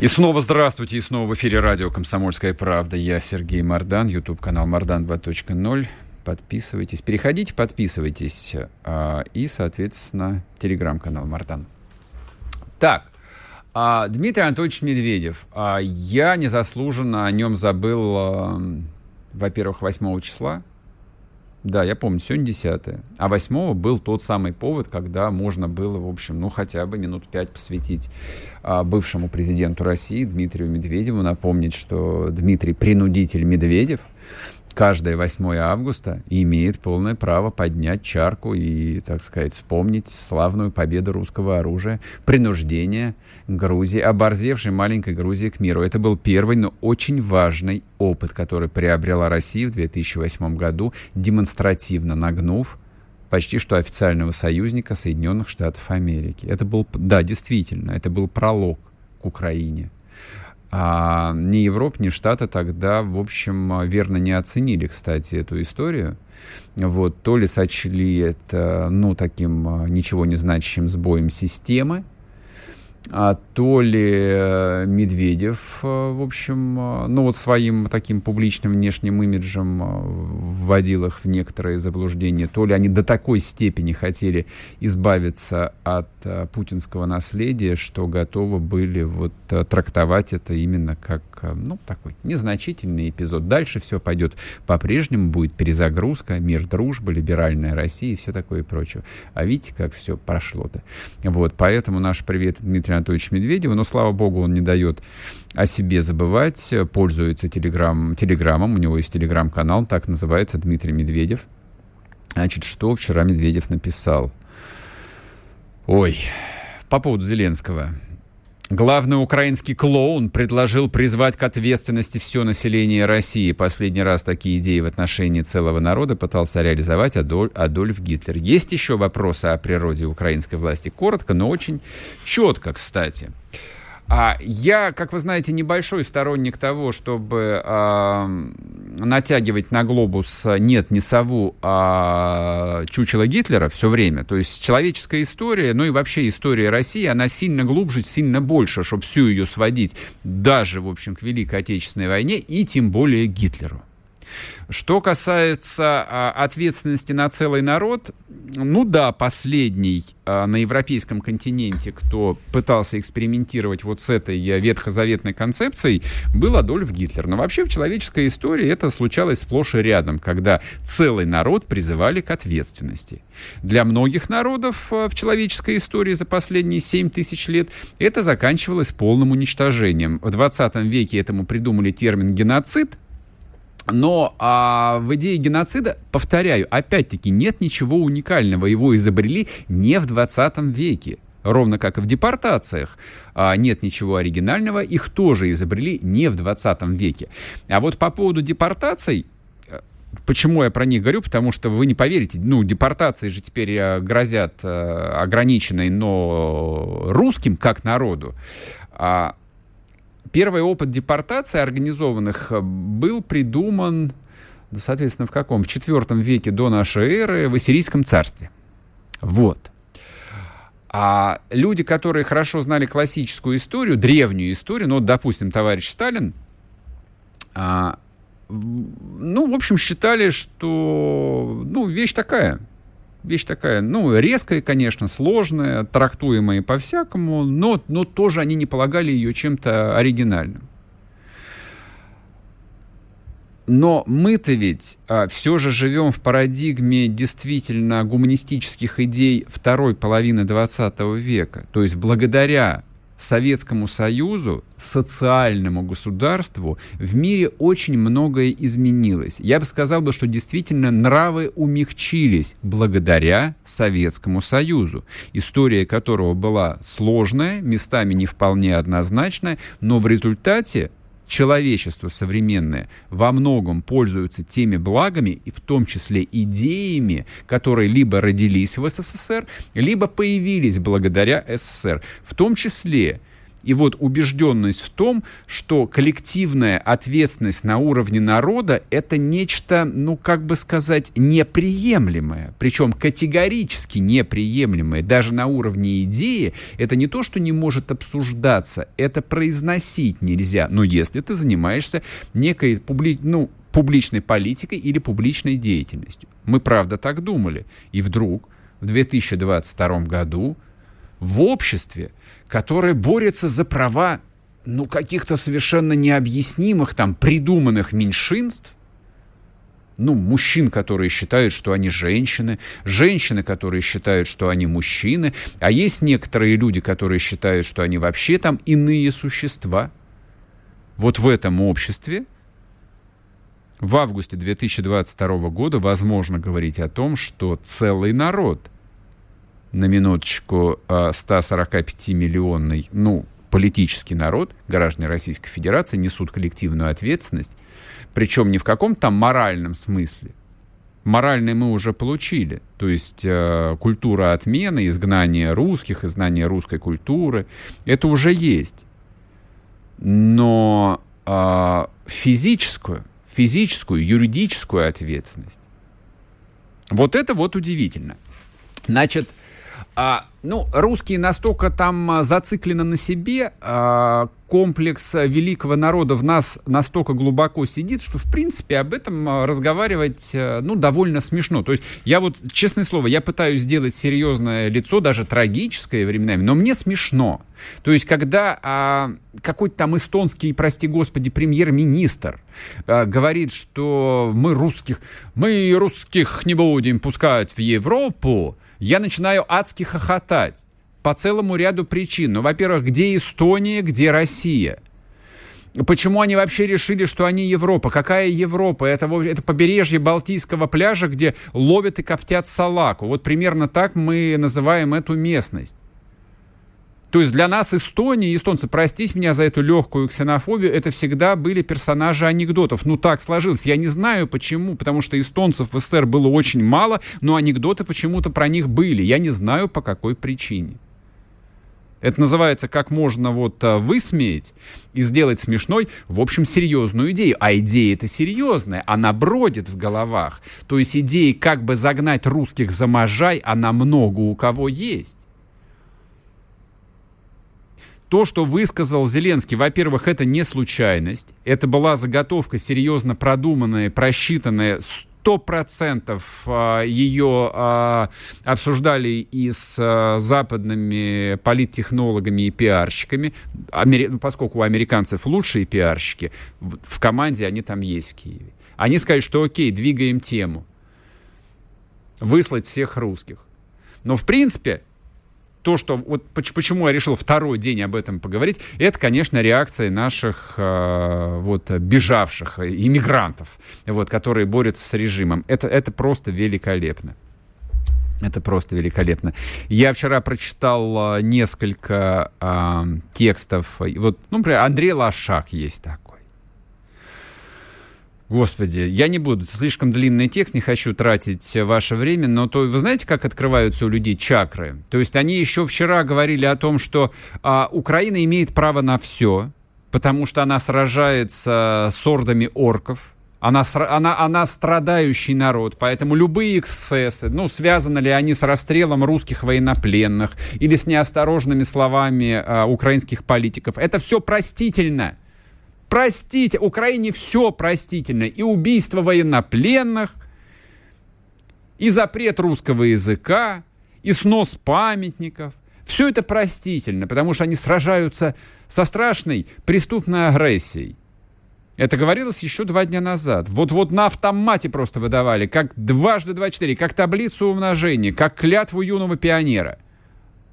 И снова здравствуйте, и снова в эфире радио «Комсомольская правда». Я Сергей Мардан, YouTube-канал «Мардан 2.0». Подписывайтесь, переходите, подписывайтесь. А, и, соответственно, телеграм-канал «Мардан». Так, а, Дмитрий Анатольевич Медведев. А, я незаслуженно о нем забыл, во-первых, 8 числа, да, я помню, сегодня 10 А 8 был тот самый повод, когда можно было, в общем, ну, хотя бы минут пять посвятить а, бывшему президенту России Дмитрию Медведеву, напомнить, что Дмитрий принудитель Медведев — каждое 8 августа имеет полное право поднять чарку и, так сказать, вспомнить славную победу русского оружия, принуждение Грузии, оборзевшей маленькой Грузии к миру. Это был первый, но очень важный опыт, который приобрела Россия в 2008 году, демонстративно нагнув почти что официального союзника Соединенных Штатов Америки. Это был, да, действительно, это был пролог к Украине. А ни Европа, ни Штаты тогда, в общем, верно не оценили, кстати, эту историю. Вот, то ли сочли это, ну, таким а, ничего не значащим сбоем системы, а то ли э, Медведев, э, в общем, э, ну вот своим таким публичным внешним имиджем вводил их в некоторые заблуждения, то ли они до такой степени хотели избавиться от путинского наследия, что готовы были вот трактовать это именно как, ну, такой незначительный эпизод. Дальше все пойдет по-прежнему, будет перезагрузка, мир, дружба, либеральная Россия и все такое и прочее. А видите, как все прошло-то. Вот, поэтому наш привет Дмитрий Дмитрия Анатольевича Медведева, но, слава богу, он не дает о себе забывать, пользуется телеграм, телеграммом, у него есть телеграм-канал, так называется, Дмитрий Медведев. Значит, что вчера Медведев написал? Ой, по поводу Зеленского. Главный украинский клоун предложил призвать к ответственности все население России. Последний раз такие идеи в отношении целого народа пытался реализовать Адоль, Адольф Гитлер. Есть еще вопросы о природе украинской власти? Коротко, но очень четко, кстати. А я, как вы знаете, небольшой сторонник того, чтобы а, натягивать на глобус нет не сову, а чучело Гитлера все время. То есть человеческая история, ну и вообще история России, она сильно глубже, сильно больше, чтобы всю ее сводить даже, в общем, к Великой Отечественной войне и тем более Гитлеру. Что касается а, ответственности на целый народ, ну да, последний а, на европейском континенте, кто пытался экспериментировать вот с этой а, ветхозаветной концепцией, был Адольф Гитлер. Но вообще в человеческой истории это случалось сплошь и рядом, когда целый народ призывали к ответственности. Для многих народов а, в человеческой истории за последние 7 тысяч лет это заканчивалось полным уничтожением. В 20 веке этому придумали термин «геноцид», но а, в идее геноцида, повторяю, опять-таки нет ничего уникального. Его изобрели не в 20 веке. Ровно как и в депортациях а, нет ничего оригинального, их тоже изобрели не в 20 веке. А вот по поводу депортаций, э, Почему я про них говорю? Потому что вы не поверите, ну, депортации же теперь э, грозят э, ограниченной, но русским как народу. А Первый опыт депортации организованных э, был придуман, соответственно, в каком? В IV веке до нашей эры в Ассирийском царстве. Вот. А люди, которые хорошо знали классическую историю, древнюю историю, ну, допустим, товарищ Сталин, а, ну, в общем, считали, что, ну, вещь такая, вещь такая, ну, резкая, конечно, сложная, трактуемая по-всякому, но, но тоже они не полагали ее чем-то оригинальным. Но мы-то ведь а, все же живем в парадигме действительно гуманистических идей второй половины 20 века. То есть благодаря Советскому Союзу, социальному государству в мире очень многое изменилось. Я бы сказал, бы, что действительно нравы умягчились благодаря Советскому Союзу, история которого была сложная, местами не вполне однозначная, но в результате человечество современное во многом пользуется теми благами, и в том числе идеями, которые либо родились в СССР, либо появились благодаря СССР. В том числе и вот убежденность в том, что коллективная ответственность на уровне народа – это нечто, ну, как бы сказать, неприемлемое. Причем категорически неприемлемое. Даже на уровне идеи это не то, что не может обсуждаться, это произносить нельзя. Но если ты занимаешься некой публи... ну, публичной политикой или публичной деятельностью. Мы, правда, так думали. И вдруг в 2022 году в обществе, которое борется за права ну, каких-то совершенно необъяснимых, там, придуманных меньшинств, ну, мужчин, которые считают, что они женщины, женщины, которые считают, что они мужчины, а есть некоторые люди, которые считают, что они вообще там иные существа. Вот в этом обществе в августе 2022 года возможно говорить о том, что целый народ – на минуточку, 145-миллионный, а, ну, политический народ, граждане Российской Федерации, несут коллективную ответственность, причем не в каком-то моральном смысле. Моральный мы уже получили, то есть э, культура отмены, изгнание русских, изгнание русской культуры, это уже есть. Но э, физическую, физическую, юридическую ответственность, вот это вот удивительно. Значит, а, ну, русские настолько там а, зациклены на себе, а, комплекс великого народа в нас настолько глубоко сидит, что, в принципе, об этом а, разговаривать, а, ну, довольно смешно. То есть я вот, честное слово, я пытаюсь сделать серьезное лицо, даже трагическое временами, но мне смешно. То есть когда а, какой-то там эстонский, прости господи, премьер-министр а, говорит, что мы русских, мы русских не будем пускать в Европу, я начинаю адски хохотать по целому ряду причин. Ну, во-первых, где Эстония, где Россия? Почему они вообще решили, что они Европа? Какая Европа? Это, это побережье Балтийского пляжа, где ловят и коптят салаку. Вот примерно так мы называем эту местность. То есть для нас Эстония, эстонцы, простите меня за эту легкую ксенофобию, это всегда были персонажи анекдотов. Ну так сложилось. Я не знаю почему, потому что эстонцев в СССР было очень мало, но анекдоты почему-то про них были. Я не знаю по какой причине. Это называется, как можно вот а, высмеять и сделать смешной, в общем, серьезную идею. А идея это серьезная, она бродит в головах. То есть идеи, как бы загнать русских за можай, она много у кого есть то, что высказал Зеленский, во-первых, это не случайность. Это была заготовка серьезно продуманная, просчитанная, сто процентов а, ее а, обсуждали и с а, западными политтехнологами и пиарщиками, ну, поскольку у американцев лучшие пиарщики, в команде они там есть в Киеве. Они сказали, что окей, двигаем тему, выслать всех русских. Но, в принципе, то, что вот почему я решил второй день об этом поговорить, это, конечно, реакция наших э, вот бежавших иммигрантов, вот, которые борются с режимом. Это, это просто великолепно. Это просто великолепно. Я вчера прочитал э, несколько э, текстов. Вот, ну, например, Андрей Лошак есть такой. Господи, я не буду, слишком длинный текст, не хочу тратить ваше время, но то вы знаете, как открываются у людей чакры? То есть они еще вчера говорили о том, что а, Украина имеет право на все, потому что она сражается с ордами орков, она, она, она страдающий народ, поэтому любые эксцессы, ну, связаны ли они с расстрелом русских военнопленных или с неосторожными словами а, украинских политиков, это все простительно. Простите, Украине все простительно. И убийство военнопленных, и запрет русского языка, и снос памятников. Все это простительно, потому что они сражаются со страшной преступной агрессией. Это говорилось еще два дня назад. Вот-вот на автомате просто выдавали, как дважды два четыре, как таблицу умножения, как клятву юного пионера –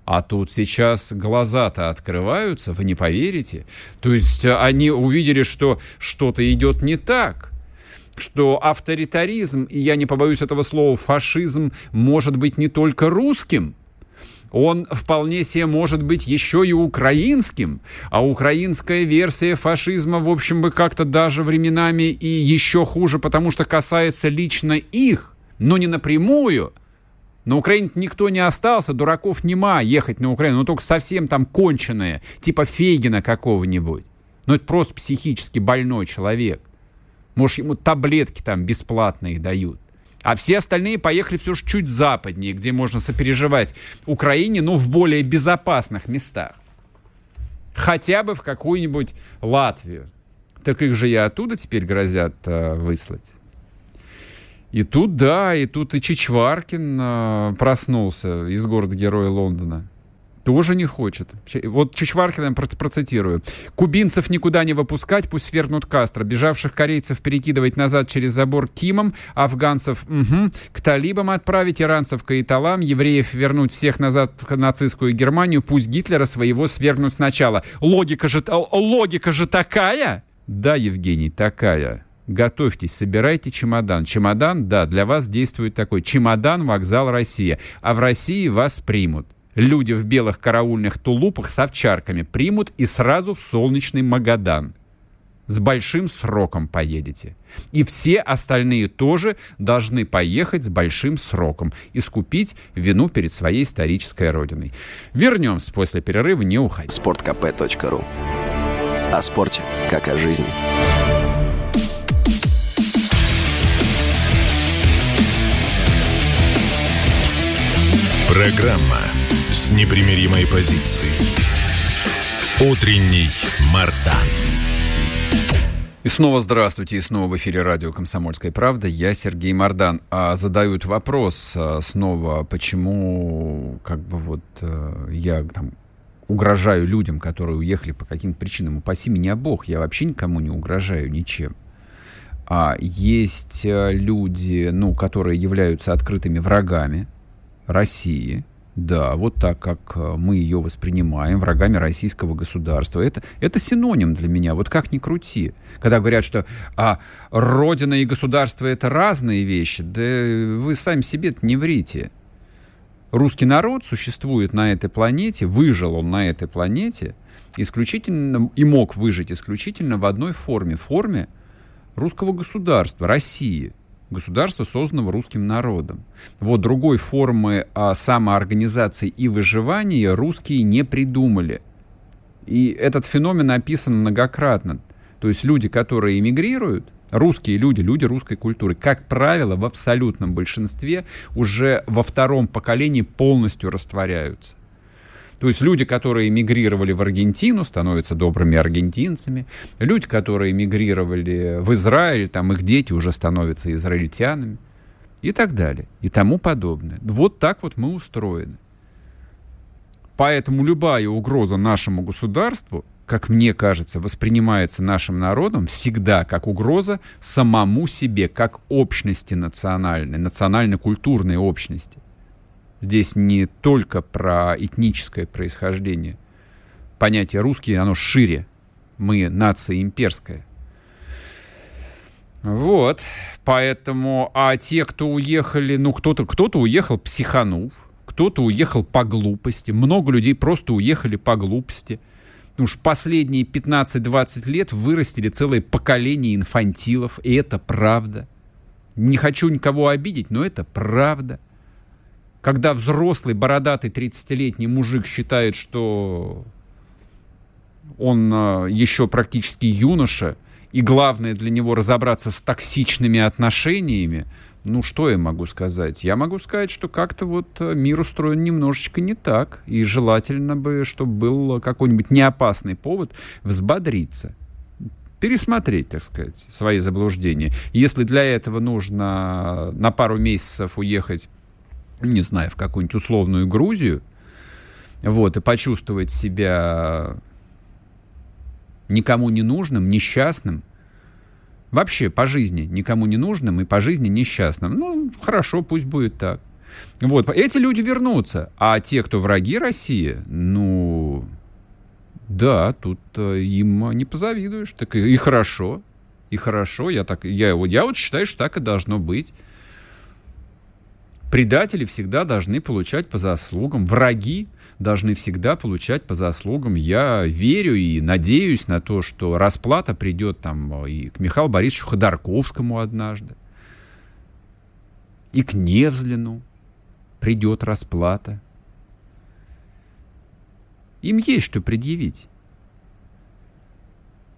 а тут сейчас глаза-то открываются, вы не поверите. То есть э, они увидели, что что-то идет не так что авторитаризм, и я не побоюсь этого слова, фашизм, может быть не только русским, он вполне себе может быть еще и украинским, а украинская версия фашизма, в общем, бы как-то даже временами и еще хуже, потому что касается лично их, но не напрямую. На Украине никто не остался, дураков нема ехать на Украину, ну только совсем там конченые, типа Фейгина какого-нибудь. Но это просто психически больной человек. Может, ему таблетки там бесплатные дают. А все остальные поехали все же чуть западнее, где можно сопереживать Украине, но в более безопасных местах. Хотя бы в какую-нибудь Латвию. Так их же и оттуда теперь грозят э, выслать. И тут, да, и тут и Чичваркин э, проснулся из города-героя Лондона тоже не хочет. Вот Чичваркина процитирую. «Кубинцев никуда не выпускать, пусть свергнут Кастро. Бежавших корейцев перекидывать назад через забор Кимом, афганцев угу, к талибам отправить, иранцев к Аиталам, евреев вернуть всех назад в нацистскую Германию, пусть Гитлера своего свергнут сначала». Логика же, логика же такая? Да, Евгений, такая. Готовьтесь, собирайте чемодан. Чемодан, да, для вас действует такой. Чемодан, вокзал Россия. А в России вас примут люди в белых караульных тулупах с овчарками примут и сразу в солнечный Магадан. С большим сроком поедете. И все остальные тоже должны поехать с большим сроком, и скупить вину перед своей исторической родиной. Вернемся после перерыва, не уходите. Спорткп.ру О спорте, как о жизни. Программа с непримиримой позицией. Утренний Мардан. И снова здравствуйте, и снова в эфире радио «Комсомольская правда». Я Сергей Мордан. А задают вопрос а, снова, почему как бы вот а, я там угрожаю людям, которые уехали по каким-то причинам. Упаси меня Бог, я вообще никому не угрожаю ничем. А есть а, люди, ну, которые являются открытыми врагами России, да, вот так, как э, мы ее воспринимаем, врагами российского государства. Это, это синоним для меня, вот как ни крути. Когда говорят, что а, Родина и государство — это разные вещи, да вы сами себе не врите. Русский народ существует на этой планете, выжил он на этой планете исключительно и мог выжить исключительно в одной форме, форме русского государства, России — государства, созданного русским народом. Вот другой формы а, самоорганизации и выживания русские не придумали. И этот феномен описан многократно. То есть люди, которые эмигрируют, русские люди, люди русской культуры, как правило, в абсолютном большинстве уже во втором поколении полностью растворяются. То есть люди, которые эмигрировали в Аргентину, становятся добрыми аргентинцами. Люди, которые эмигрировали в Израиль, там их дети уже становятся израильтянами. И так далее. И тому подобное. Вот так вот мы устроены. Поэтому любая угроза нашему государству, как мне кажется, воспринимается нашим народом всегда как угроза самому себе, как общности национальной, национально-культурной общности. Здесь не только про этническое происхождение. Понятие русский, оно шире. Мы нация имперская. Вот, поэтому, а те, кто уехали, ну, кто-то кто уехал психанув, кто-то уехал по глупости, много людей просто уехали по глупости. Уж последние 15-20 лет вырастили целое поколение инфантилов, и это правда. Не хочу никого обидеть, но это правда когда взрослый, бородатый 30-летний мужик считает, что он а, еще практически юноша, и главное для него разобраться с токсичными отношениями, ну, что я могу сказать? Я могу сказать, что как-то вот а, мир устроен немножечко не так, и желательно бы, чтобы был какой-нибудь неопасный повод взбодриться пересмотреть, так сказать, свои заблуждения. Если для этого нужно на пару месяцев уехать не знаю, в какую-нибудь условную Грузию, вот, и почувствовать себя никому не нужным, несчастным, вообще по жизни никому не нужным и по жизни несчастным. Ну, хорошо, пусть будет так. Вот, эти люди вернутся, а те, кто враги России, ну, да, тут э, им не позавидуешь, так и, и хорошо, и хорошо, я так, я, я вот считаю, что так и должно быть. Предатели всегда должны получать по заслугам, враги должны всегда получать по заслугам. Я верю и надеюсь на то, что расплата придет там и к Михаилу Борисовичу Ходорковскому однажды, и к Невзлину придет расплата. Им есть что предъявить.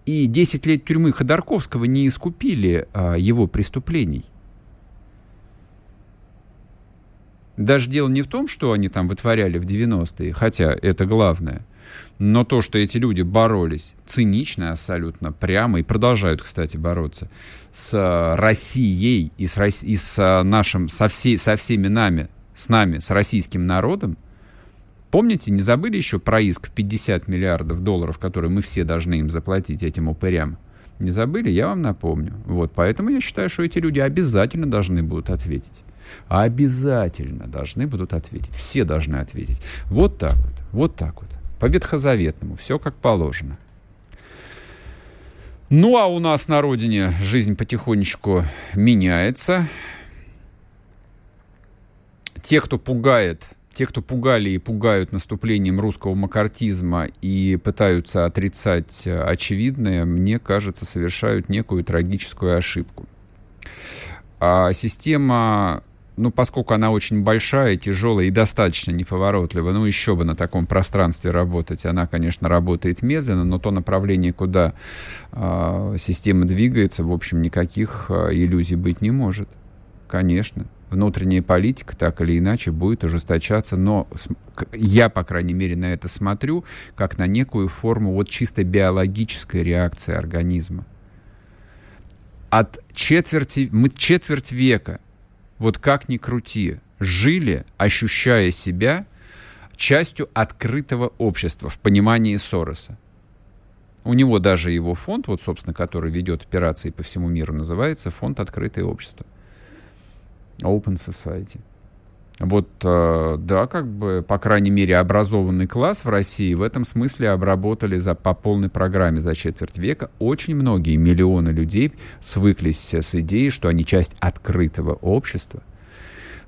И 10 лет тюрьмы Ходорковского не искупили а, его преступлений. Даже дело не в том, что они там вытворяли в 90-е, хотя это главное, но то, что эти люди боролись цинично абсолютно, прямо, и продолжают, кстати, бороться с Россией и с, и с нашим, со, всей, со всеми нами, с нами, с российским народом, Помните, не забыли еще про иск в 50 миллиардов долларов, который мы все должны им заплатить, этим упырям? Не забыли? Я вам напомню. Вот, поэтому я считаю, что эти люди обязательно должны будут ответить обязательно должны будут ответить. Все должны ответить. Вот так вот, вот так вот. По ветхозаветному, все как положено. Ну, а у нас на родине жизнь потихонечку меняется. Те, кто пугает, те, кто пугали и пугают наступлением русского макартизма и пытаются отрицать очевидное, мне кажется, совершают некую трагическую ошибку. А система ну, поскольку она очень большая, тяжелая и достаточно неповоротливая, ну, еще бы на таком пространстве работать. Она, конечно, работает медленно, но то направление, куда э, система двигается, в общем, никаких э, иллюзий быть не может. Конечно. Внутренняя политика так или иначе будет ужесточаться, но я, по крайней мере, на это смотрю как на некую форму вот чисто биологической реакции организма. От четверти, мы четверть века вот как ни крути, жили, ощущая себя частью открытого общества в понимании Сороса. У него даже его фонд, вот, собственно, который ведет операции по всему миру, называется фонд «Открытое общество». Open Society. Вот, э, да, как бы, по крайней мере, образованный класс в России в этом смысле обработали за, по полной программе за четверть века. Очень многие миллионы людей свыклись с идеей, что они часть открытого общества,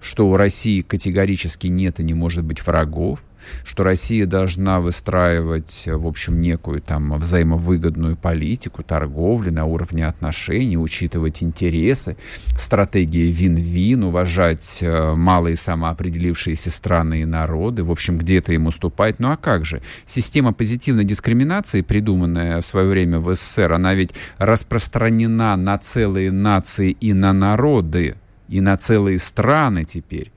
что у России категорически нет и не может быть врагов, что Россия должна выстраивать, в общем, некую там взаимовыгодную политику торговли на уровне отношений, учитывать интересы, стратегии вин-вин, уважать э, малые самоопределившиеся страны и народы, в общем, где-то им уступать. Ну а как же? Система позитивной дискриминации, придуманная в свое время в СССР, она ведь распространена на целые нации и на народы, и на целые страны теперь.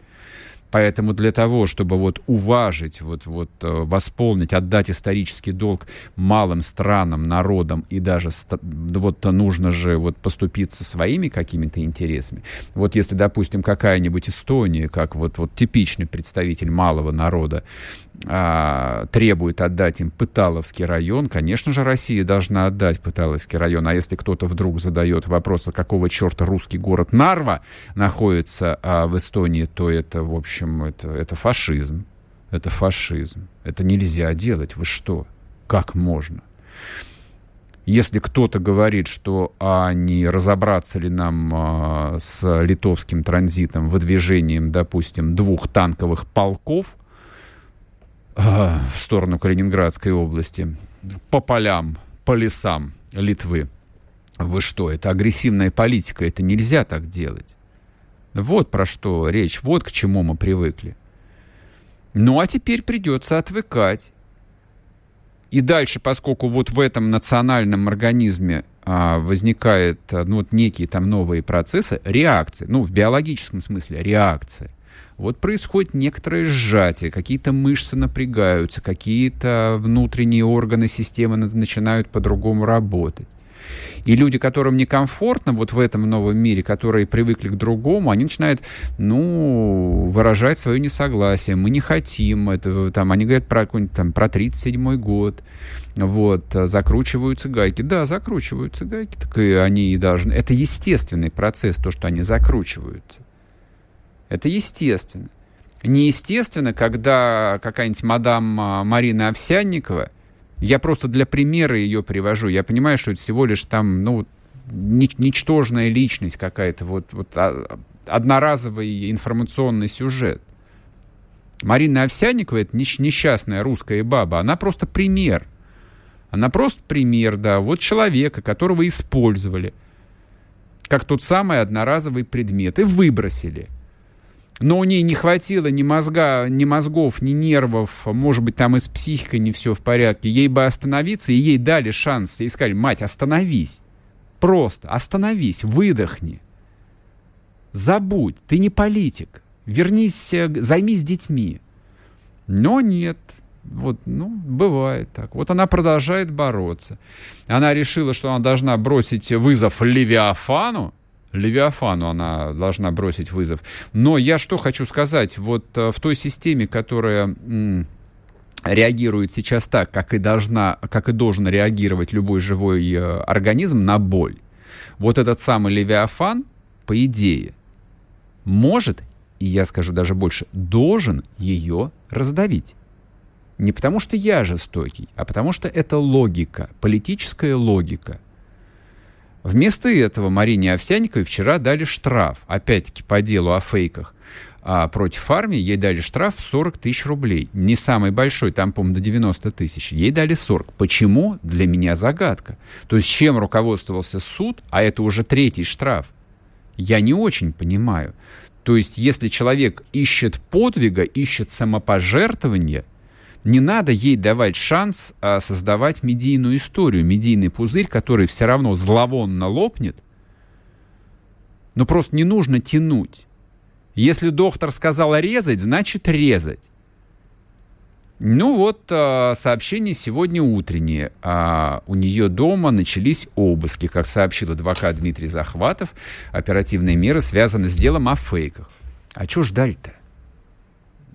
Поэтому для того, чтобы вот уважить, вот, вот э, восполнить, отдать исторический долг малым странам, народам и даже вот нужно же вот поступиться своими какими-то интересами. Вот если, допустим, какая-нибудь Эстония, как вот, вот типичный представитель малого народа, а, требует отдать им Пыталовский район, конечно же, Россия должна отдать Пыталовский район. А если кто-то вдруг задает вопрос, а какого черта русский город Нарва находится а, в Эстонии, то это, в общем, это, это фашизм. Это фашизм. Это нельзя делать. Вы что? Как можно? Если кто-то говорит, что а не разобраться ли нам а, с литовским транзитом, выдвижением, допустим, двух танковых полков, в сторону Калининградской области, по полям, по лесам Литвы. Вы что, это агрессивная политика, это нельзя так делать. Вот про что речь, вот к чему мы привыкли. Ну а теперь придется отвыкать. И дальше, поскольку вот в этом национальном организме а, возникают ну, вот некие там новые процессы, реакции, ну в биологическом смысле реакции – вот происходит некоторое сжатие, какие-то мышцы напрягаются, какие-то внутренние органы системы начинают по-другому работать. И люди, которым некомфортно вот в этом новом мире, которые привыкли к другому, они начинают, ну, выражать свое несогласие. Мы не хотим это, там, они говорят про какой-нибудь там, про 37-й год. Вот, закручиваются гайки. Да, закручиваются гайки, так и они должны... Это естественный процесс, то, что они закручиваются. Это естественно. Неестественно, когда какая-нибудь мадам а, Марина Овсянникова, я просто для примера ее привожу, я понимаю, что это всего лишь там, ну, ничтожная личность какая-то, вот, вот а, одноразовый информационный сюжет. Марина Овсянникова, это несчастная русская баба, она просто пример. Она просто пример, да, вот человека, которого использовали как тот самый одноразовый предмет и выбросили. Но у нее не хватило ни мозга, ни мозгов, ни нервов, может быть, там и с психикой не все в порядке. Ей бы остановиться, и ей дали шанс, и сказали, мать, остановись. Просто остановись, выдохни. Забудь, ты не политик. Вернись, э, займись детьми. Но нет, вот, ну, бывает так. Вот она продолжает бороться. Она решила, что она должна бросить вызов Левиафану. Левиафану она должна бросить вызов. Но я что хочу сказать. Вот э, в той системе, которая реагирует сейчас так, как и, должна, как и должен реагировать любой живой э, организм на боль, вот этот самый Левиафан, по идее, может и я скажу даже больше, должен ее раздавить. Не потому что я жестокий, а потому что это логика, политическая логика. Вместо этого Марине Овсянниковой вчера дали штраф, опять-таки по делу о фейках, а против армии ей дали штраф в 40 тысяч рублей. Не самый большой, там, по-моему, до 90 тысяч. Ей дали 40. Почему? Для меня загадка. То есть чем руководствовался суд, а это уже третий штраф, я не очень понимаю. То есть, если человек ищет подвига, ищет самопожертвования, не надо ей давать шанс а, создавать медийную историю, медийный пузырь, который все равно зловонно лопнет. Но просто не нужно тянуть. Если доктор сказал резать, значит резать. Ну вот, а, сообщение сегодня утреннее. А у нее дома начались обыски. Как сообщил адвокат Дмитрий Захватов, оперативные меры связаны с делом о фейках. А что ждали-то?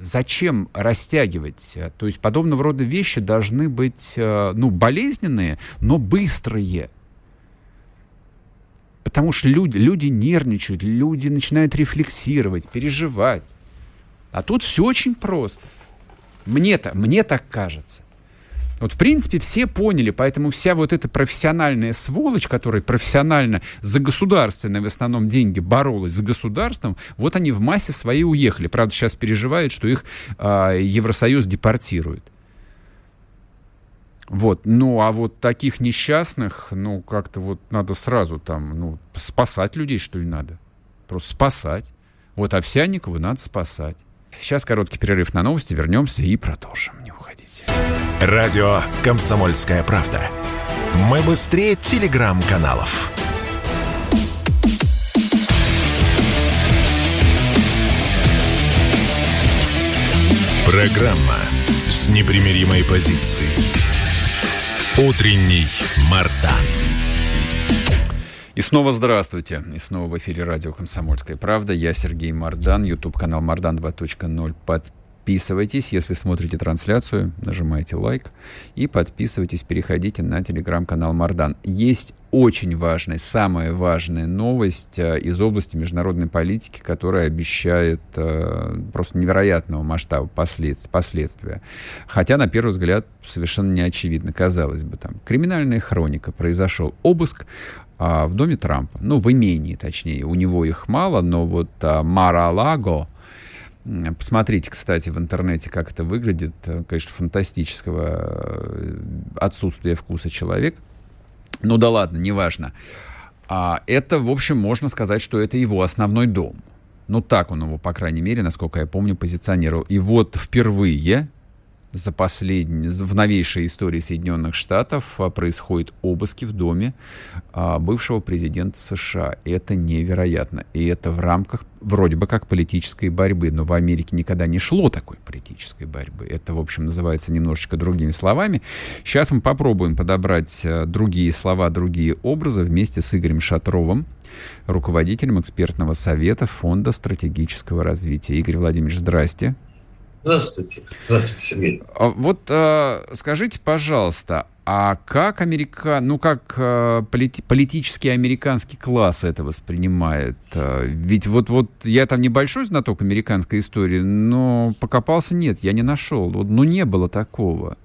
Зачем растягивать? То есть подобного рода вещи должны быть, а, ну, болезненные, но быстрые. Потому что люди, люди нервничают, люди начинают рефлексировать, переживать. А тут все очень просто. Мне-то, мне так кажется. Вот, в принципе, все поняли, поэтому вся вот эта профессиональная сволочь, которая профессионально за государственные в основном деньги боролась за государством, вот они в массе своей уехали. Правда, сейчас переживают, что их э, Евросоюз депортирует. Вот, ну, а вот таких несчастных, ну, как-то вот надо сразу там, ну, спасать людей, что ли, надо. Просто спасать. Вот Овсянникову надо спасать. Сейчас короткий перерыв на новости, вернемся и продолжим. Не уходите. Радио «Комсомольская правда». Мы быстрее телеграм-каналов. Программа с непримиримой позицией. Утренний Мардан. И снова здравствуйте. И снова в эфире радио «Комсомольская правда». Я Сергей Мардан, YouTube-канал Мардан 2.0. Подписывайтесь, если смотрите трансляцию, нажимайте лайк и подписывайтесь, переходите на телеграм-канал Мардан. Есть очень важная, самая важная новость э, из области международной политики, которая обещает э, просто невероятного масштаба последствия. Хотя, на первый взгляд, совершенно не очевидно. Казалось бы, там криминальная хроника. Произошел обыск а, в доме Трампа. Ну, в имении, точнее. У него их мало, но вот а, Мара-Лаго, Посмотрите, кстати, в интернете, как это выглядит. Конечно, фантастического э, отсутствия вкуса человек. Ну да ладно, неважно. А это, в общем, можно сказать, что это его основной дом. Ну так он его, по крайней мере, насколько я помню, позиционировал. И вот впервые за последние, в новейшей истории Соединенных Штатов а, происходят обыски в доме а, бывшего президента США. Это невероятно. И это в рамках вроде бы как политической борьбы. Но в Америке никогда не шло такой политической борьбы. Это, в общем, называется немножечко другими словами. Сейчас мы попробуем подобрать а, другие слова, другие образы вместе с Игорем Шатровым, руководителем экспертного совета Фонда стратегического развития. Игорь Владимирович, здрасте. Здравствуйте. Здравствуйте, Сергей. А, вот а, скажите, пожалуйста, а как Америка, ну как а, полити, политический американский класс это воспринимает? А, ведь вот, вот я там небольшой знаток американской истории, но покопался нет, я не нашел. Вот, ну не было такого.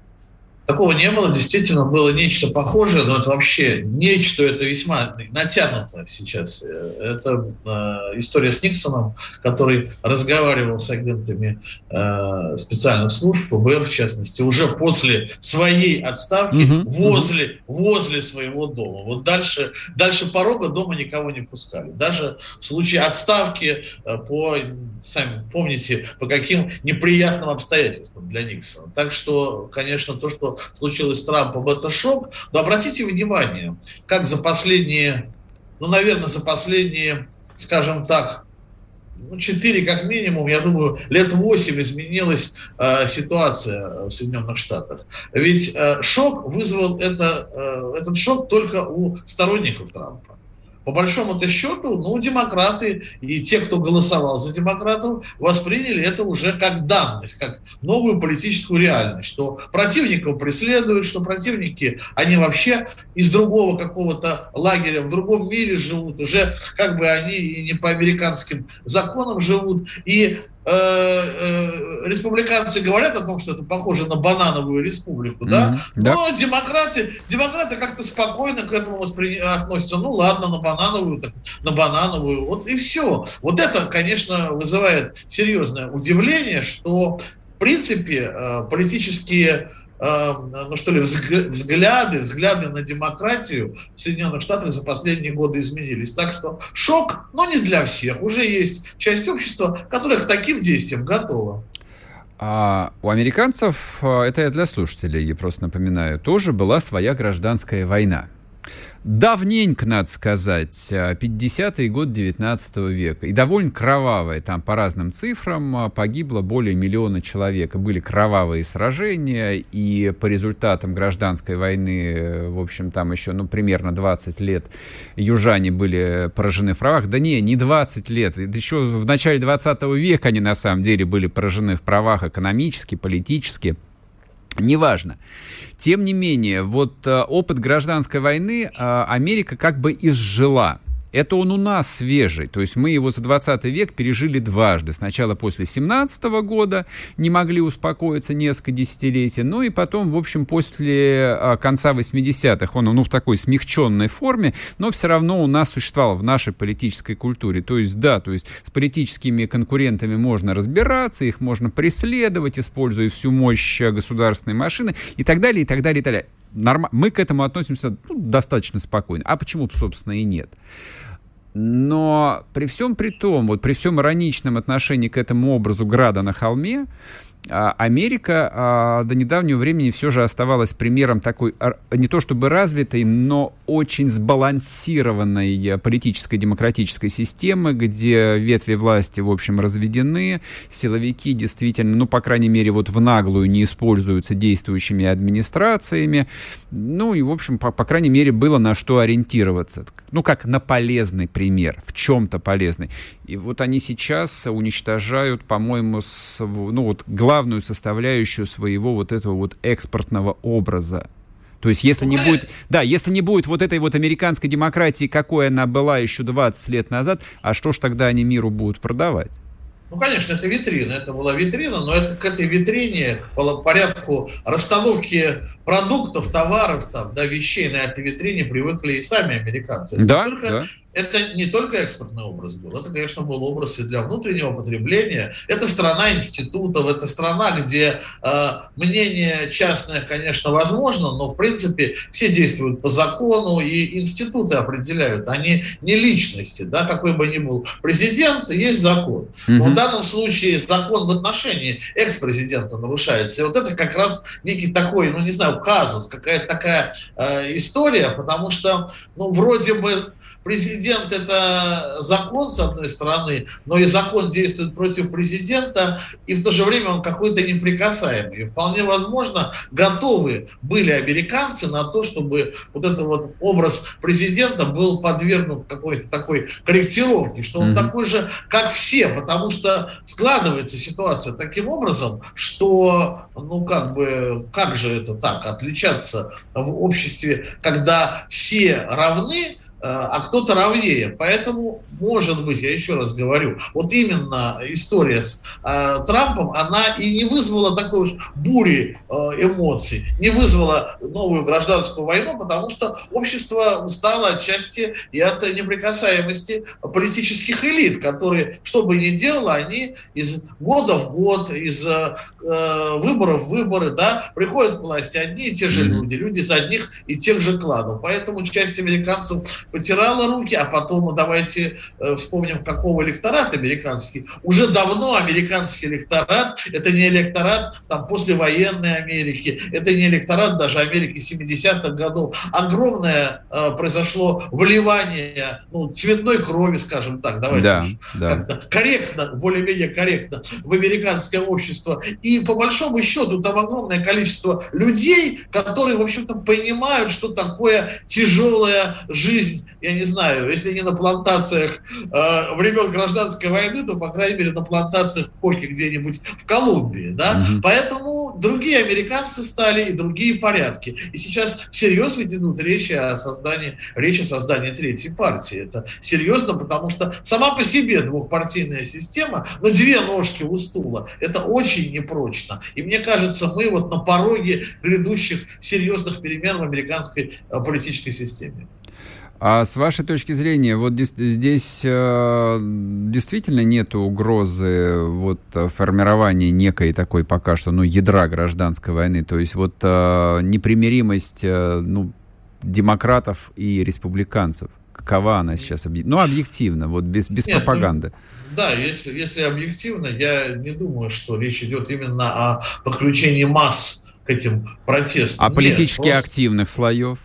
Такого не было, действительно было нечто похожее, но это вообще нечто, это весьма натянуто сейчас. Это э, история с Никсоном, который разговаривал с агентами э, специальных служб, ФБР в частности, уже после своей отставки угу, возле, угу. возле своего дома. Вот дальше, дальше порога дома никого не пускали. Даже в случае отставки э, по, сами помните, по каким неприятным обстоятельствам для Никсона. Так что, конечно, то, что случилось с Трампом, это шок. Но обратите внимание, как за последние, ну, наверное, за последние, скажем так, ну, 4 как минимум, я думаю, лет 8 изменилась э, ситуация в Соединенных Штатах. Ведь э, шок вызвал это, э, этот шок только у сторонников Трампа по большому-то счету, ну, демократы и те, кто голосовал за демократов, восприняли это уже как данность, как новую политическую реальность, что противников преследуют, что противники, они вообще из другого какого-то лагеря, в другом мире живут, уже как бы они и не по американским законам живут, и Э, э, республиканцы говорят о том, что это похоже на банановую республику, да? Mm-hmm, да. Но демократы, демократы как-то спокойно к этому воспри... относятся. Ну ладно, на банановую, так на банановую, вот и все. Вот это, конечно, вызывает серьезное удивление, что в принципе э, политические Эм, ну что ли, взгляды, взгляды на демократию в Соединенных Штатах за последние годы изменились. Так что шок, но не для всех. Уже есть часть общества, которая к таким действиям готова. А у американцев, э, это я для слушателей я просто напоминаю, тоже была своя гражданская война давненько, надо сказать, 50-й год 19 века. И довольно кровавая, там по разным цифрам а, погибло более миллиона человек. Были кровавые сражения, и по результатам гражданской войны, в общем, там еще, ну, примерно 20 лет южане были поражены в правах. Да не, не 20 лет. Еще в начале 20 века они, на самом деле, были поражены в правах экономически, политически. Неважно. Тем не менее, вот э, опыт гражданской войны э, Америка как бы изжила. Это он у нас свежий, то есть мы его за 20 век пережили дважды. Сначала после 17 года не могли успокоиться несколько десятилетий, ну и потом, в общем, после а, конца 80-х он ну, в такой смягченной форме, но все равно у нас существовал в нашей политической культуре. То есть, да, то есть с политическими конкурентами можно разбираться, их можно преследовать, используя всю мощь государственной машины и так далее, и так далее, и так далее. Норм... Мы к этому относимся ну, достаточно спокойно. А почему, собственно, и нет? Но при всем при том, вот при всем ироничном отношении к этому образу града на холме, Америка а, до недавнего времени все же оставалась примером такой не то чтобы развитой, но очень сбалансированной политической демократической системы, где ветви власти, в общем, разведены, силовики действительно, ну, по крайней мере, вот в наглую не используются действующими администрациями, ну, и, в общем, по, по крайней мере, было на что ориентироваться. Ну, как на полезный пример, в чем-то полезный. И вот они сейчас уничтожают, по-моему, ну, вот главное главную составляющую своего вот этого вот экспортного образа. То есть, если не будет, да, если не будет вот этой вот американской демократии, какой она была еще 20 лет назад, а что ж тогда они миру будут продавать? Ну, конечно, это витрина, это была витрина, но это, к этой витрине, по порядку расстановки продуктов, товаров, там, да, вещей на этой витрине привыкли и сами американцы. Да, только, да это не только экспортный образ был, это, конечно, был образ и для внутреннего потребления. Это страна институтов, это страна, где э, мнение частное, конечно, возможно, но, в принципе, все действуют по закону, и институты определяют, они не личности, да, какой бы ни был президент, есть закон. Но в данном случае закон в отношении экс-президента нарушается. И вот это как раз некий такой, ну, не знаю, казус, какая-то такая э, история, потому что, ну, вроде бы президент это закон, с одной стороны, но и закон действует против президента, и в то же время он какой-то неприкасаемый. И вполне возможно, готовы были американцы на то, чтобы вот этот вот образ президента был подвергнут какой-то такой корректировке, что он mm-hmm. такой же, как все, потому что складывается ситуация таким образом, что, ну, как бы, как же это так, отличаться в обществе, когда все равны, а кто-то равнее. Поэтому, может быть, я еще раз говорю, вот именно история с э, Трампом, она и не вызвала такой уж бури э, эмоций, не вызвала новую гражданскую войну, потому что общество устало отчасти и от неприкасаемости политических элит, которые, что бы ни делало, они из года в год, из э, выборов в выборы, да, приходят к власти одни и те же люди, люди из одних и тех же кланов. Поэтому часть американцев потирала руки, а потом, давайте э, вспомним, какого электорат американский. Уже давно американский электорат, это не электорат там послевоенной Америки, это не электорат даже Америки 70-х годов. Огромное э, произошло вливание ну, цветной крови, скажем так, давайте да, да. корректно, более-менее корректно в американское общество. И по большому счету там огромное количество людей, которые, в общем-то, понимают, что такое тяжелая жизнь я не знаю, если не на плантациях э, времен гражданской войны, то, по крайней мере, на плантациях коки где-нибудь в Колумбии, да, mm-hmm. поэтому другие американцы стали и другие порядки. И сейчас серьезно идут речи о создании, речь о создании третьей партии. Это серьезно, потому что сама по себе двухпартийная система, но две ножки у стула, это очень непрочно. И мне кажется, мы вот на пороге грядущих серьезных перемен в американской э, политической системе. А с вашей точки зрения, вот здесь э, действительно нет угрозы вот формирования некой такой пока что, ну, ядра гражданской войны, то есть вот э, непримиримость, э, ну, демократов и республиканцев. Какова она сейчас? Ну, объективно, вот без, без Нет, ну, пропаганды. Ну, да, если, если объективно, я не думаю, что речь идет именно о подключении масс к этим протестам. А Нет, политически просто... активных слоев?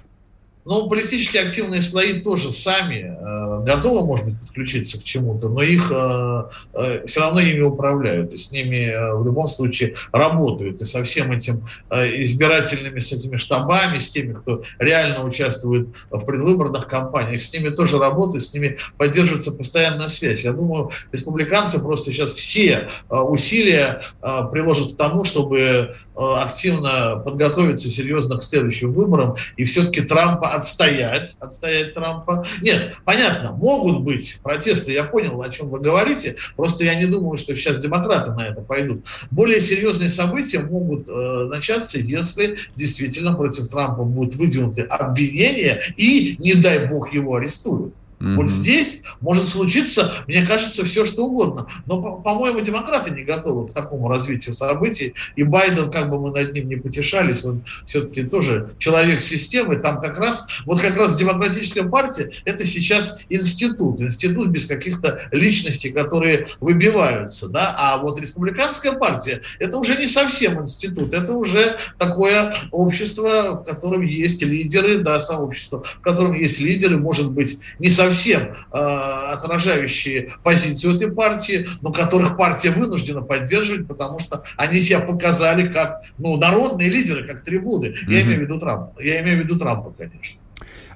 Ну, политически активные слои тоже сами э, готовы, может быть, подключиться к чему-то, но их э, э, все равно ими управляют, и с ними э, в любом случае работают. И со всем этим э, избирательными, с этими штабами, с теми, кто реально участвует в предвыборных кампаниях, с ними тоже работают, с ними поддерживается постоянная связь. Я думаю, республиканцы просто сейчас все э, усилия э, приложат к тому, чтобы э, активно подготовиться серьезно к следующим выборам, и все-таки Трампа отстоять, отстоять Трампа. Нет, понятно, могут быть протесты, я понял, о чем вы говорите, просто я не думаю, что сейчас демократы на это пойдут. Более серьезные события могут э, начаться, если действительно против Трампа будут выдвинуты обвинения и, не дай бог, его арестуют. Mm-hmm. Вот здесь может случиться, мне кажется, все что угодно. Но, по-моему, демократы не готовы к такому развитию событий. И Байден, как бы мы над ним не потешались, он все-таки тоже человек системы. Там как раз, вот как раз демократическая партия, это сейчас институт. Институт без каких-то личностей, которые выбиваются. Да? А вот республиканская партия, это уже не совсем институт. Это уже такое общество, в котором есть лидеры, да, сообщество, в котором есть лидеры, может быть, не совсем совсем э, отражающие позицию этой партии, но которых партия вынуждена поддерживать, потому что они себя показали как ну, народные лидеры, как трибуны. Mm-hmm. Я имею в виду Трампа. Я имею в виду Трампа, конечно.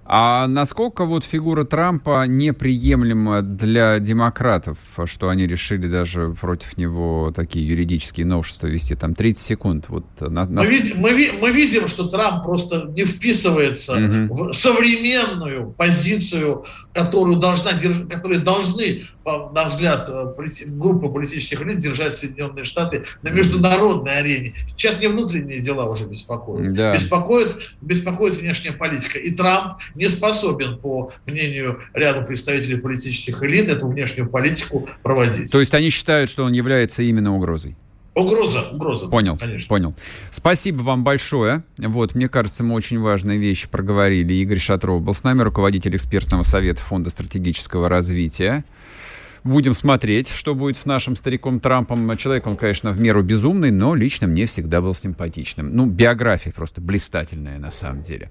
А насколько вот фигура Трампа неприемлема для демократов, что они решили даже против него такие юридические новшества вести? Там 30 секунд. Вот, на, на... Мы, видим, мы, мы видим, что Трамп просто не вписывается угу. в современную позицию, которую должна, которые должны на взгляд э, группы политических лиц держать Соединенные Штаты на международной арене. Сейчас не внутренние дела уже беспокоят. Да. Беспокоит, беспокоит внешняя политика. И Трамп не способен, по мнению ряда представителей политических элит, эту внешнюю политику проводить. То есть они считают, что он является именно угрозой? Угроза, угроза. Понял, конечно. понял. Спасибо вам большое. Вот, мне кажется, мы очень важные вещи проговорили. Игорь Шатров был с нами, руководитель экспертного совета Фонда стратегического развития. Будем смотреть, что будет с нашим стариком Трампом. Человек, он, конечно, в меру безумный, но лично мне всегда был симпатичным. Ну, биография просто блистательная на самом деле.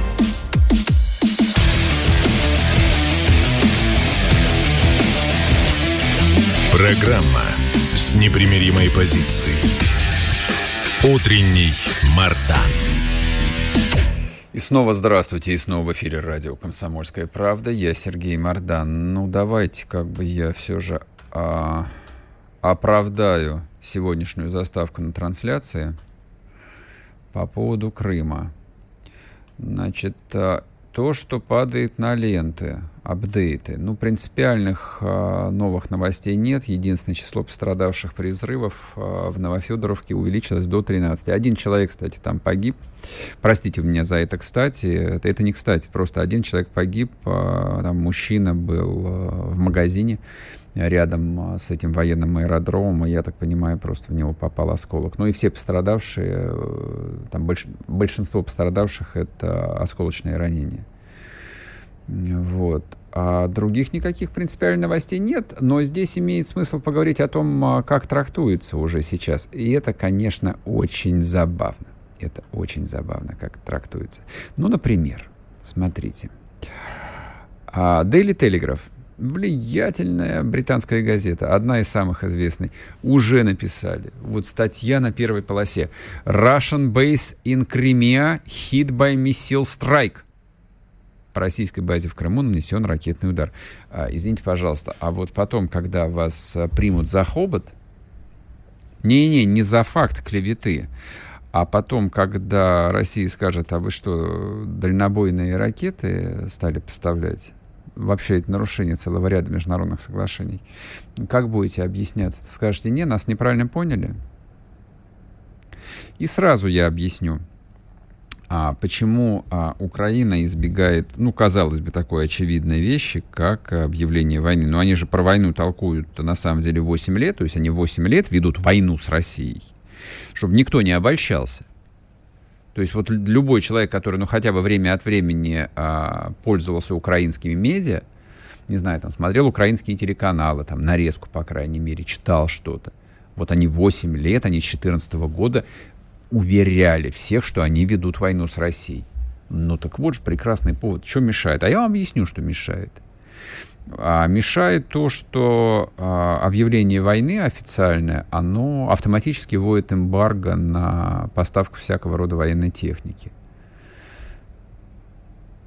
Программа с непримиримой позицией. Утренний Мардан. И снова здравствуйте, и снова в эфире радио «Комсомольская правда». Я Сергей Мордан. Ну, давайте как бы я все же а, оправдаю сегодняшнюю заставку на трансляции по поводу Крыма. Значит, а, то, что падает на ленты, апдейты. Ну, принципиальных э, новых новостей нет. Единственное число пострадавших при взрывах э, в Новофедоровке увеличилось до 13. Один человек, кстати, там погиб. Простите меня за это, кстати. Это, это не кстати, просто один человек погиб. Э, там мужчина был э, в магазине рядом с этим военным аэродромом, и я так понимаю, просто в него попал осколок. Ну и все пострадавшие, там больш, большинство пострадавших это осколочные ранения. Вот. А других никаких принципиальных новостей нет, но здесь имеет смысл поговорить о том, а, как трактуется уже сейчас. И это, конечно, очень забавно. Это очень забавно, как трактуется. Ну, например, смотрите. А, Daily Telegraph, влиятельная британская газета, одна из самых известных, уже написали. Вот статья на первой полосе. Russian base in Crimea hit by missile strike – по российской базе в Крыму нанесен ракетный удар. А, извините, пожалуйста, а вот потом, когда вас а, примут за хобот, не-не, не за факт клеветы, а потом, когда Россия скажет, а вы что, дальнобойные ракеты стали поставлять? Вообще это нарушение целого ряда международных соглашений. Как будете объясняться? Скажете, не, нас неправильно поняли? И сразу я объясню а почему а, Украина избегает, ну, казалось бы, такой очевидной вещи, как объявление войны. Но они же про войну толкуют на самом деле 8 лет, то есть они 8 лет ведут войну с Россией, чтобы никто не обольщался. То есть вот любой человек, который, ну, хотя бы время от времени а, пользовался украинскими медиа, не знаю, там, смотрел украинские телеканалы, там, нарезку, по крайней мере, читал что-то. Вот они 8 лет, они с 2014 года уверяли всех, что они ведут войну с Россией. Ну так вот же прекрасный повод. Что мешает? А я вам объясню, что мешает. А мешает то, что а, объявление войны официальное, оно автоматически вводит эмбарго на поставку всякого рода военной техники.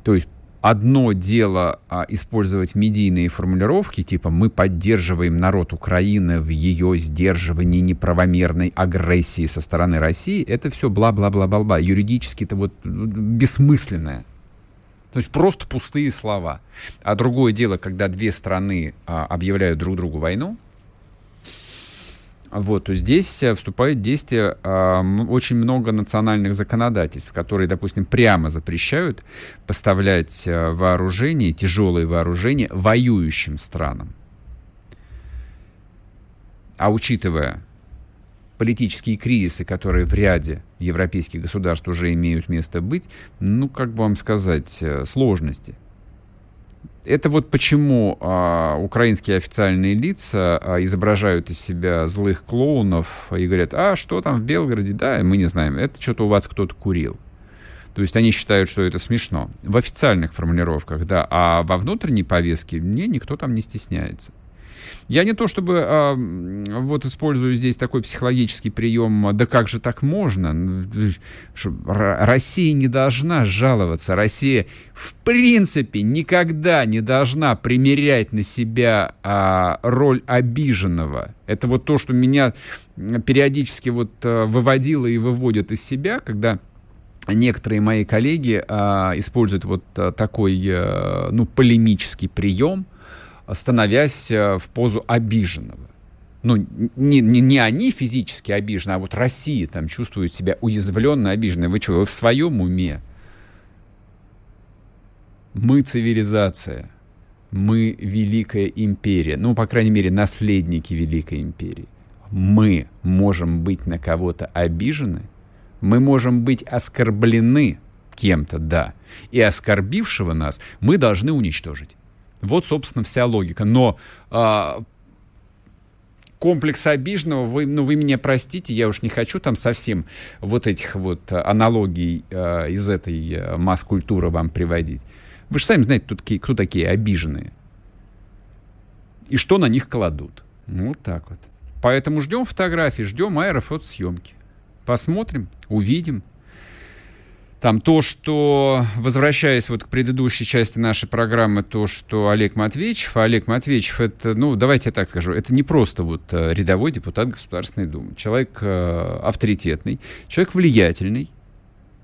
То есть одно дело а, использовать медийные формулировки, типа «мы поддерживаем народ Украины в ее сдерживании неправомерной агрессии со стороны России», это все бла-бла-бла-бла-бла. Юридически это вот бессмысленное. То есть просто пустые слова. А другое дело, когда две страны а, объявляют друг другу войну, вот, то здесь э, вступает в действие э, очень много национальных законодательств, которые, допустим, прямо запрещают поставлять э, вооружение, тяжелые вооружения воюющим странам. А учитывая политические кризисы, которые в ряде европейских государств уже имеют место быть, ну, как бы вам сказать, э, сложности это вот почему а, украинские официальные лица а, изображают из себя злых клоунов и говорят, а что там в Белгороде, да, мы не знаем, это что-то у вас кто-то курил. То есть они считают, что это смешно. В официальных формулировках, да, а во внутренней повестке мне никто там не стесняется. Я не то чтобы а, вот использую здесь такой психологический прием, да как же так можно? Россия не должна жаловаться. Россия в принципе никогда не должна примерять на себя а, роль обиженного. Это вот то, что меня периодически вот а, выводило и выводит из себя, когда некоторые мои коллеги а, используют вот а, такой а, ну полемический прием становясь э, в позу обиженного. Ну, не, не, не они физически обижены, а вот Россия там чувствует себя уязвленно обиженной. Вы что, вы в своем уме? Мы цивилизация. Мы великая империя. Ну, по крайней мере, наследники великой империи. Мы можем быть на кого-то обижены. Мы можем быть оскорблены кем-то, да. И оскорбившего нас мы должны уничтожить. Вот, собственно, вся логика. Но а, комплекс обиженного, вы, ну, вы меня простите, я уж не хочу там совсем вот этих вот аналогий а, из этой а, масс-культуры вам приводить. Вы же сами знаете, такие, кто такие обиженные. И что на них кладут. Вот так вот. Поэтому ждем фотографии, ждем аэрофотосъемки. Посмотрим, увидим. Там то, что, возвращаясь вот к предыдущей части нашей программы, то, что Олег Матвеевич, а Олег Матвеевич, это, ну, давайте я так скажу, это не просто вот э, рядовой депутат Государственной Думы. Человек э, авторитетный, человек влиятельный,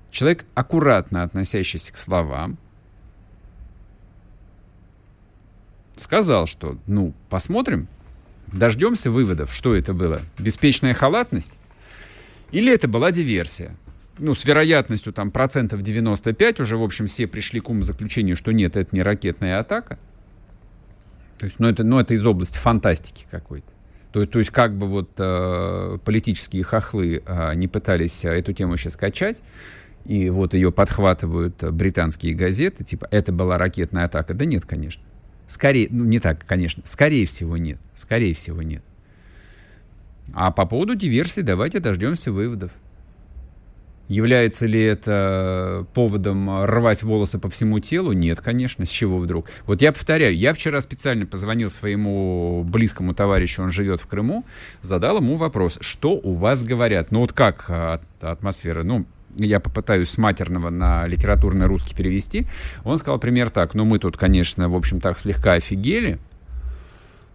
человек аккуратно относящийся к словам, сказал, что, ну, посмотрим, дождемся выводов, что это было. Беспечная халатность? Или это была диверсия? Ну, с вероятностью там процентов 95 уже, в общем, все пришли к умозаключению, что нет, это не ракетная атака. То есть, ну, это, ну, это из области фантастики какой-то. То, то есть, как бы вот э, политические хохлы э, не пытались эту тему сейчас качать, и вот ее подхватывают британские газеты, типа, это была ракетная атака. Да нет, конечно. Скорее, ну, не так, конечно. Скорее всего, нет. Скорее всего, нет. А по поводу диверсии давайте дождемся выводов. Является ли это поводом рвать волосы по всему телу? Нет, конечно. С чего вдруг? Вот я повторяю, я вчера специально позвонил своему близкому товарищу, он живет в Крыму, задал ему вопрос, что у вас говорят? Ну вот как от, атмосфера? Ну, я попытаюсь с матерного на литературный русский перевести. Он сказал пример так, ну мы тут, конечно, в общем, так слегка офигели,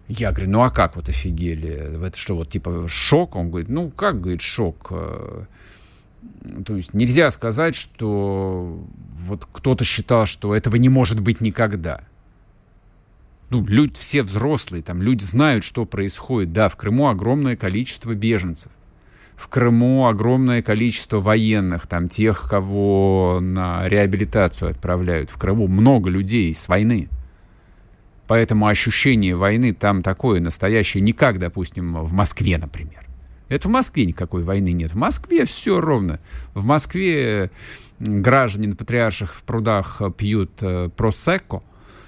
я говорю, ну а как вот офигели? Это что, вот типа шок? Он говорит, ну как, говорит, шок? То есть нельзя сказать, что вот кто-то считал, что этого не может быть никогда. Ну, люди все взрослые, там люди знают, что происходит. Да, в Крыму огромное количество беженцев. В Крыму огромное количество военных, там тех, кого на реабилитацию отправляют. В Крыму много людей с войны. Поэтому ощущение войны там такое настоящее, не как, допустим, в Москве, например. Это в Москве никакой войны нет. В Москве все ровно. В Москве граждане на патриарших прудах пьют э, просекко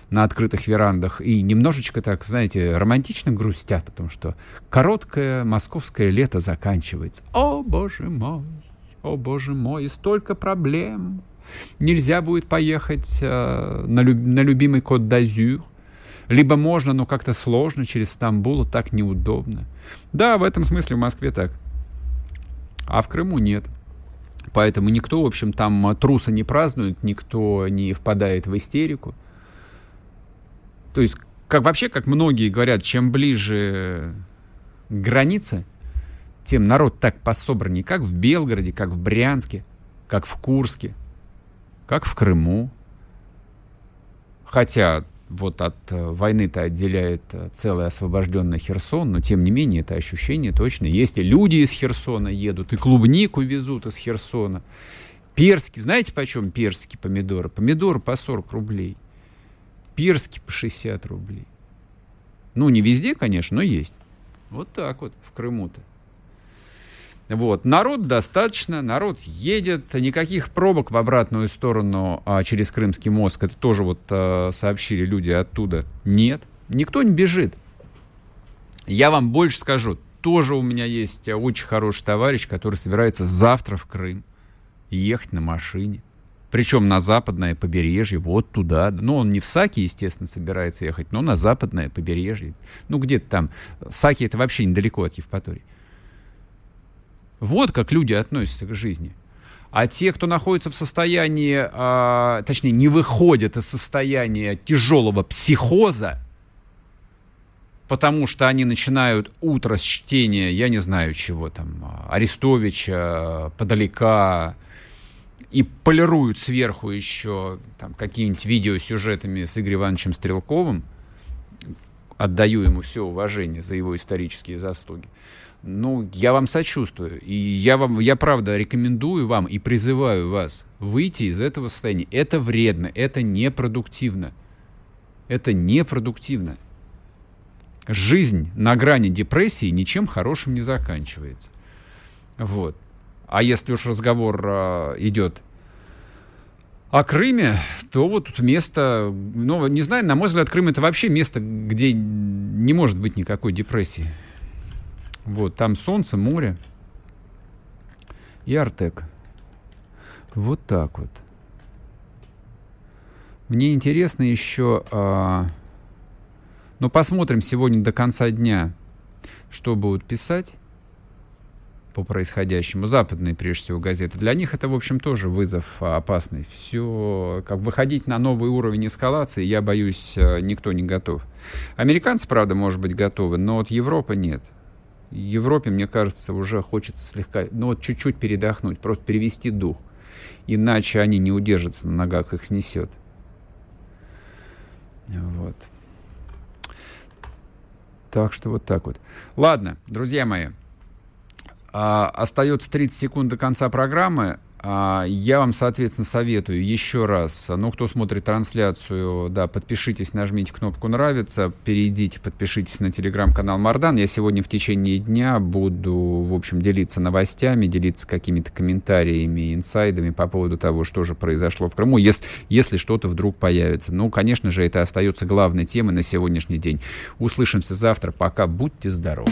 на открытых верандах и немножечко так, знаете, романтично грустят о том, что короткое московское лето заканчивается. О, боже мой, о, боже мой, столько проблем. Нельзя будет поехать э, на, люб- на любимый код д'Азюр. Либо можно, но как-то сложно через Стамбул, так неудобно. Да, в этом смысле в Москве так. А в Крыму нет. Поэтому никто, в общем, там труса не празднует, никто не впадает в истерику. То есть, как вообще, как многие говорят, чем ближе граница, тем народ так пособраннее, как в Белгороде, как в Брянске, как в Курске, как в Крыму. Хотя вот от э, войны-то отделяет э, целый освобожденный Херсон, но тем не менее это ощущение точно есть. И люди из Херсона едут, и клубнику везут из Херсона. Перски, знаете почем перские помидоры? Помидоры по 40 рублей. Перски по 60 рублей. Ну, не везде, конечно, но есть. Вот так вот в Крыму-то. Вот. Народ достаточно, народ едет, никаких пробок в обратную сторону а, через Крымский мост, это тоже вот а, сообщили люди оттуда, нет. Никто не бежит. Я вам больше скажу, тоже у меня есть очень хороший товарищ, который собирается завтра в Крым ехать на машине. Причем на западное побережье, вот туда. Ну, он не в Саки, естественно, собирается ехать, но на западное побережье. Ну, где-то там. Саки это вообще недалеко от Евпатории. Вот как люди относятся к жизни. А те, кто находится в состоянии, а, точнее, не выходят из состояния тяжелого психоза, потому что они начинают утро с чтения, я не знаю чего там, Арестовича, Подалека, и полируют сверху еще там, какими-нибудь видеосюжетами с Игорем Ивановичем Стрелковым, отдаю ему все уважение за его исторические заслуги, ну, я вам сочувствую. И я вам, я правда рекомендую вам и призываю вас выйти из этого состояния. Это вредно, это непродуктивно. Это непродуктивно. Жизнь на грани депрессии ничем хорошим не заканчивается. Вот. А если уж разговор э, идет о Крыме, то вот тут место, ну, не знаю, на мой взгляд, Крым это вообще место, где не может быть никакой депрессии. Вот, там солнце, море и Артек. Вот так вот. Мне интересно еще... А... Ну, посмотрим сегодня до конца дня, что будут писать по происходящему, западные, прежде всего, газеты, для них это, в общем, тоже вызов опасный. Все, как выходить на новый уровень эскалации, я боюсь, э, никто не готов. Американцы, правда, может быть, готовы, но вот Европа нет. Европе, мне кажется, уже хочется слегка, ну вот чуть-чуть передохнуть, просто перевести дух. Иначе они не удержатся на ногах, их снесет. Вот. Так что вот так вот. Ладно, друзья мои. А, остается 30 секунд до конца программы. А, я вам, соответственно, советую еще раз, ну, кто смотрит трансляцию, да, подпишитесь, нажмите кнопку «Нравится», перейдите, подпишитесь на телеграм-канал Мардан. Я сегодня в течение дня буду, в общем, делиться новостями, делиться какими-то комментариями, инсайдами по поводу того, что же произошло в Крыму, если, если что-то вдруг появится. Ну, конечно же, это остается главной темой на сегодняшний день. Услышимся завтра. Пока. Будьте здоровы.